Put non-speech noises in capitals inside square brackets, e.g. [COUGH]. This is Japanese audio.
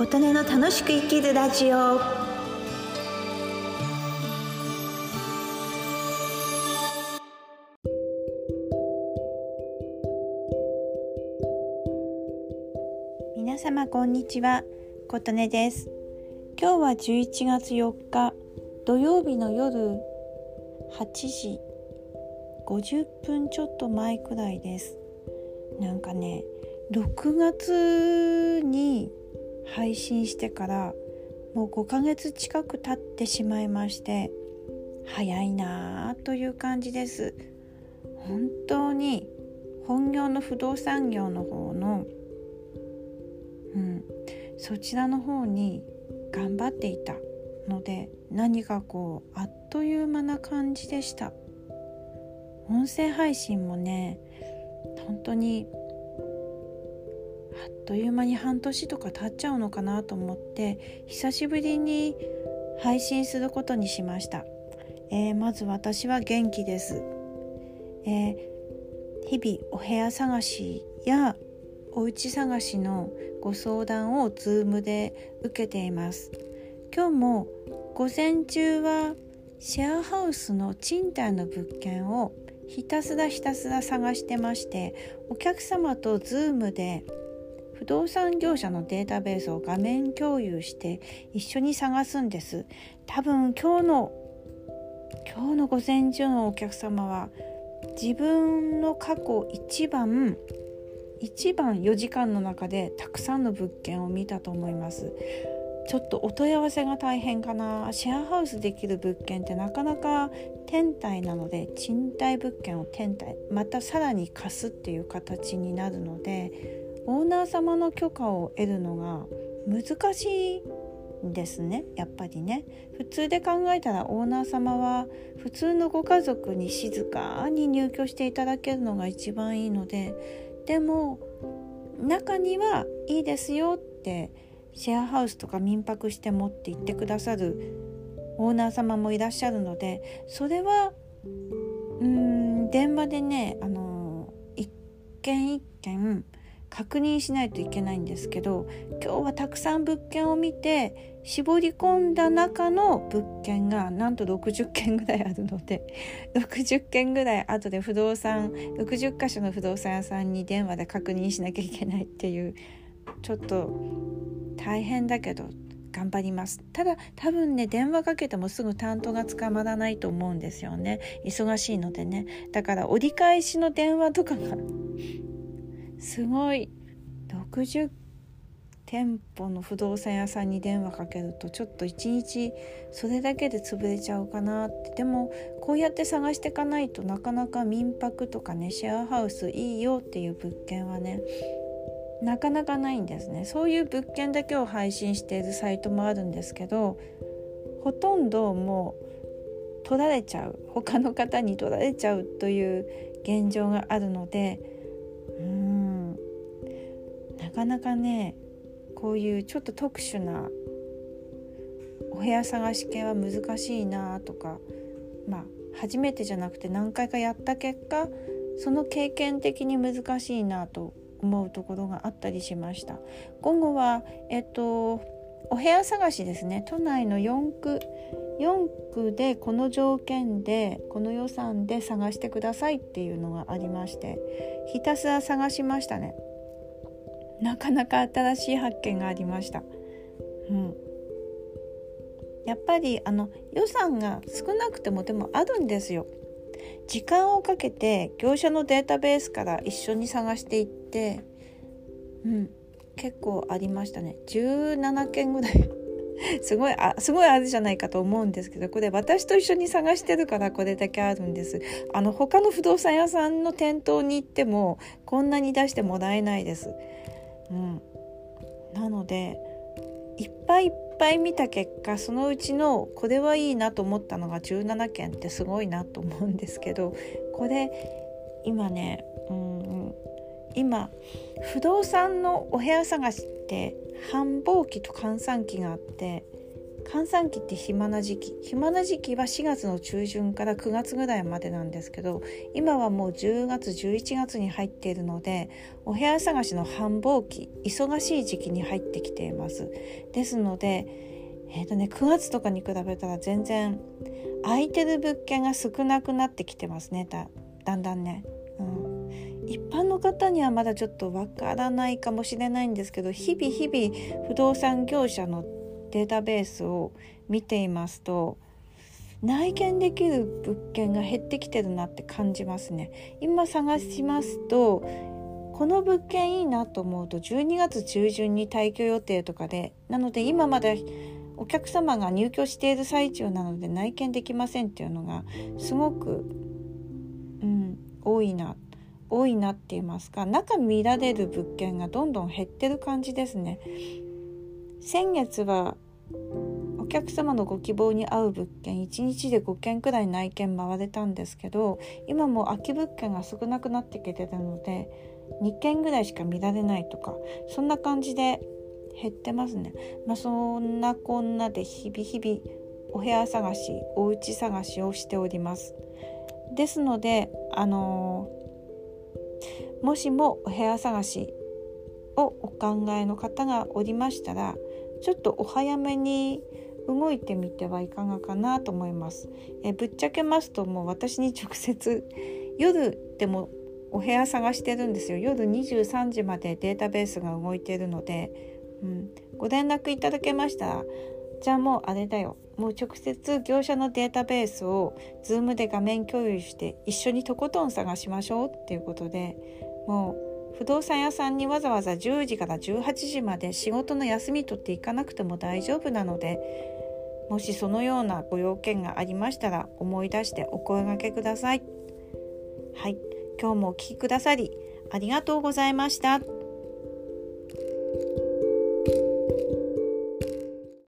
琴音の楽しく生きるラジオ。皆様こんにちは。琴音です。今日は11月4日土曜日の夜8時50分ちょっと前くらいです。なんかね6月に配信してからもう5ヶ月近く経ってしまいまして早いなあという感じです。本当に本業の不動産業の方のうんそちらの方に頑張っていたので何かこうあっという間な感じでした。音声配信もね本当にあっという間に半年とか経っちゃうのかなと思って久しぶりに配信することにしました、えー、まず私は元気です、えー、日々お部屋探しやお家探しのご相談を Zoom で受けています。今日も午前中はシェアハウスの賃貸の物件をひたすらひたすら探してましてお客様と Zoom で不動産業者のデータベースを画面共有して一緒に探すんです。多分今日の今日の午前中のお客様は自分の過去一番一番4時間の中でたくさんの物件を見たと思います。ちょっとお問い合わせが大変かな。シェアハウスできる物件ってなかなか天体なので賃貸物件を天体またさらに貸すっていう形になるのでオーナー様の許可を得るのが難しいんですね。やっぱりね。普通で考えたらオーナー様は普通のご家族に静かに入居していただけるのが一番いいのででも中にはいいですよってシェアハウスとか民泊して持って行ってくださるオーナー様もいらっしゃるのでそれはうん電話でねあの一軒一軒確認しないといけないんですけど今日はたくさん物件を見て絞り込んだ中の物件がなんと60件ぐらいあるので [LAUGHS] 60件ぐらい後で不動産60箇所の不動産屋さんに電話で確認しなきゃいけないっていうちょっと大変だけど頑張ります。ただ多分ね電話かけてもすぐ担当が捕まらないと思うんですよね。忙しいのでね。だから折り返しの電話とかがすごい。60店舗の不動産屋さんに電話かけるとちょっと一日それだけで潰れちゃうかなって。でもこうやって探していかないとなかなか民泊とかねシェアハウスいいよっていう物件はねなかなかないんですね。そういう物件だけを配信しているサイトもあるんですけどほとんどもう取られちゃう。他の方に取られちゃうという現状があるのでなかなかねこういうちょっと特殊なお部屋探し系は難しいなとかまあ初めてじゃなくて何回かやった結果その経験的に難しいなと思うところがあったりしました。今後はえっとお部屋探しですね。都内の4区4区でこの条件でこの予算で探してくださいっていうのがありましてひたすら探しましたね。なかなか新しい発見がありました。うん。やっぱりあの予算が少なくてもでもあるんですよ。時間をかけて業者のデータベースから一緒に探していってうん。結構ありましたね。17件ぐらい。[LAUGHS] すごいあすごいあるじゃないかと思うんですけどこれ私と一緒に探してるからこれだけあるんです。あの他の不動産屋さんの店頭に行ってもこんなに出してもらえないです、うん、なのでいっぱいいっぱい見た結果そのうちのこれはいいなと思ったのが17件ってすごいなと思うんですけどこれ今ねうん。今不動産のお部屋探しって繁忙期と閑散期があって閑散期って暇な時期。暇な時期は4月の中旬から9月ぐらいまでなんですけど今はもう10月11月に入っているのでお部屋探しの繁忙期忙しい時期に入ってきています。ですのでえーとね、9月とかに比べたら全然空いてる物件が少なくなってきてますね。だだんだんね。うん。一般の方にはまだちょっとわからないかもしれないんですけど日々日々不動産業者のデータベースを見ていますと内見できる物件が減ってきてるなって感じますね今探しますとこの物件いいなと思うと12月中旬に退去予定とかでなので今までお客様が入居している最中なので内見できませんっていうのがすごく、うん、多いな多いなって言いますか中見られる物件がどんどん減ってる感じですね。先月はお客様のご希望に合う物件1日で5件くらい内見回れたんですけど今も空き物件が少なくなってきてるので2件ぐらいしか見られないとかそんな感じで減ってますね。まあ、そんなこんなで日々日々お部屋探しお家探しをしております。ですのであのー、もしもお部屋探しをお考えの方がおりましたらちょっとお早めに動いてみてはいかがかなと思います。えぶっちゃけますともう私に直接 [LAUGHS] 夜でもお部屋探してるんですよ。夜23時までデータベースが動いてるので、うん、ご連絡いただけました？らじゃあもうあれだよ。もう直接業者のデータベースを Zoom で画面共有して一緒にとことん探しましょうっていうことで。もう不動産屋さんにわざわざ10時から18時まで仕事の休み取っていかなくても大丈夫なのでもしそのようなご用件がありましたら思い出してお声がけください。はい、今日もお聴きくださりありがとうございました。